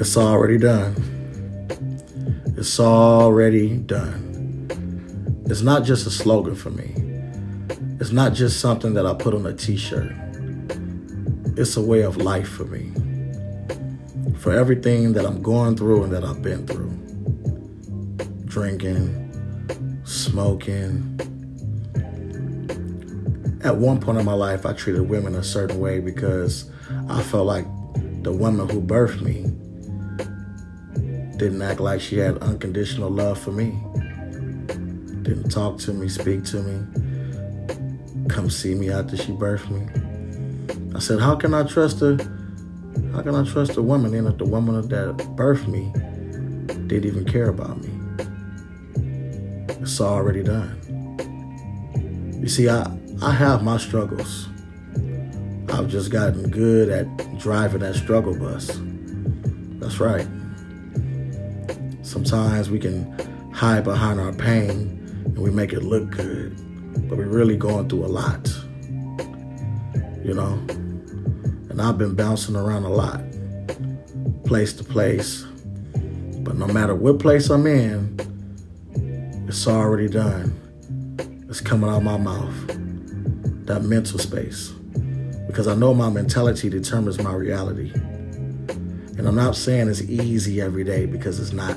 It's already done. It's already done. It's not just a slogan for me. It's not just something that I put on a t shirt. It's a way of life for me. For everything that I'm going through and that I've been through drinking, smoking. At one point in my life, I treated women a certain way because I felt like the woman who birthed me didn't act like she had unconditional love for me. Didn't talk to me, speak to me, come see me after she birthed me. I said, how can I trust her? how can I trust a woman in if the woman that birthed me didn't even care about me? It's already done. You see, I, I have my struggles. I've just gotten good at driving that struggle bus. That's right. Sometimes we can hide behind our pain and we make it look good, but we're really going through a lot. You know? And I've been bouncing around a lot, place to place. But no matter what place I'm in, it's already done. It's coming out my mouth. That mental space. Because I know my mentality determines my reality. And I'm not saying it's easy every day because it's not.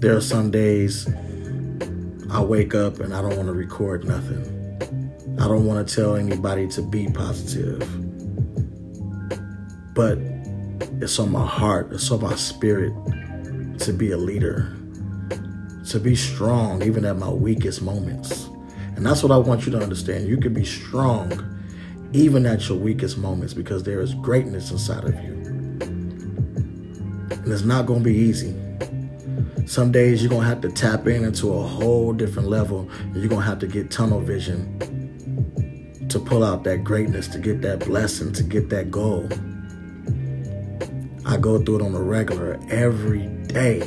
There are some days I wake up and I don't want to record nothing. I don't want to tell anybody to be positive. But it's on my heart, it's on my spirit to be a leader, to be strong even at my weakest moments. And that's what I want you to understand. You can be strong even at your weakest moments because there is greatness inside of you. And it's not going to be easy. Some days you're going to have to tap in into a whole different level. You're going to have to get tunnel vision to pull out that greatness, to get that blessing, to get that goal. I go through it on a regular every day.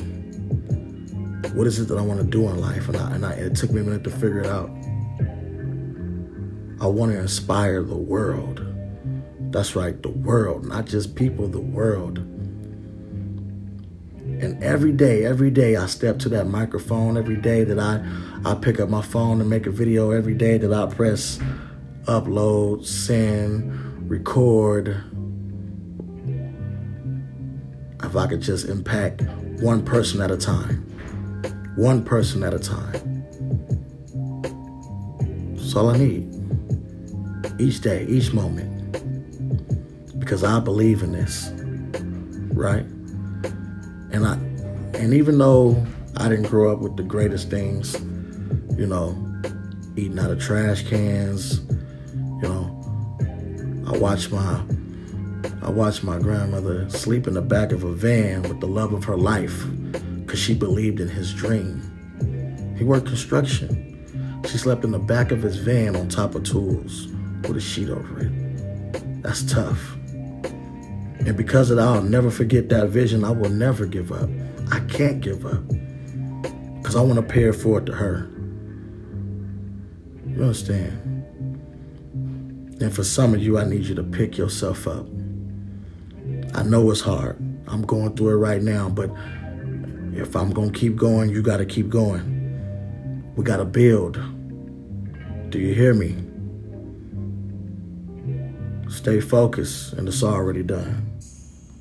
What is it that I want to do in life? And, I, and I, it took me a minute to figure it out. I want to inspire the world. That's right, the world, not just people, the world. Every day, every day I step to that microphone, every day that I, I pick up my phone and make a video, every day that I press upload, send, record. If I could just impact one person at a time, one person at a time. That's all I need. Each day, each moment. Because I believe in this, right? And I and even though I didn't grow up with the greatest things, you know, eating out of trash cans, you know, I watched my I watched my grandmother sleep in the back of a van with the love of her life because she believed in his dream. He worked construction. She slept in the back of his van on top of tools with a sheet over it. That's tough. And because of that, I'll never forget that vision. I will never give up. I can't give up. Because I want to pay it forward to her. You understand? And for some of you, I need you to pick yourself up. I know it's hard. I'm going through it right now, but if I'm going to keep going, you got to keep going. We got to build. Do you hear me? Stay focused, and it's already done.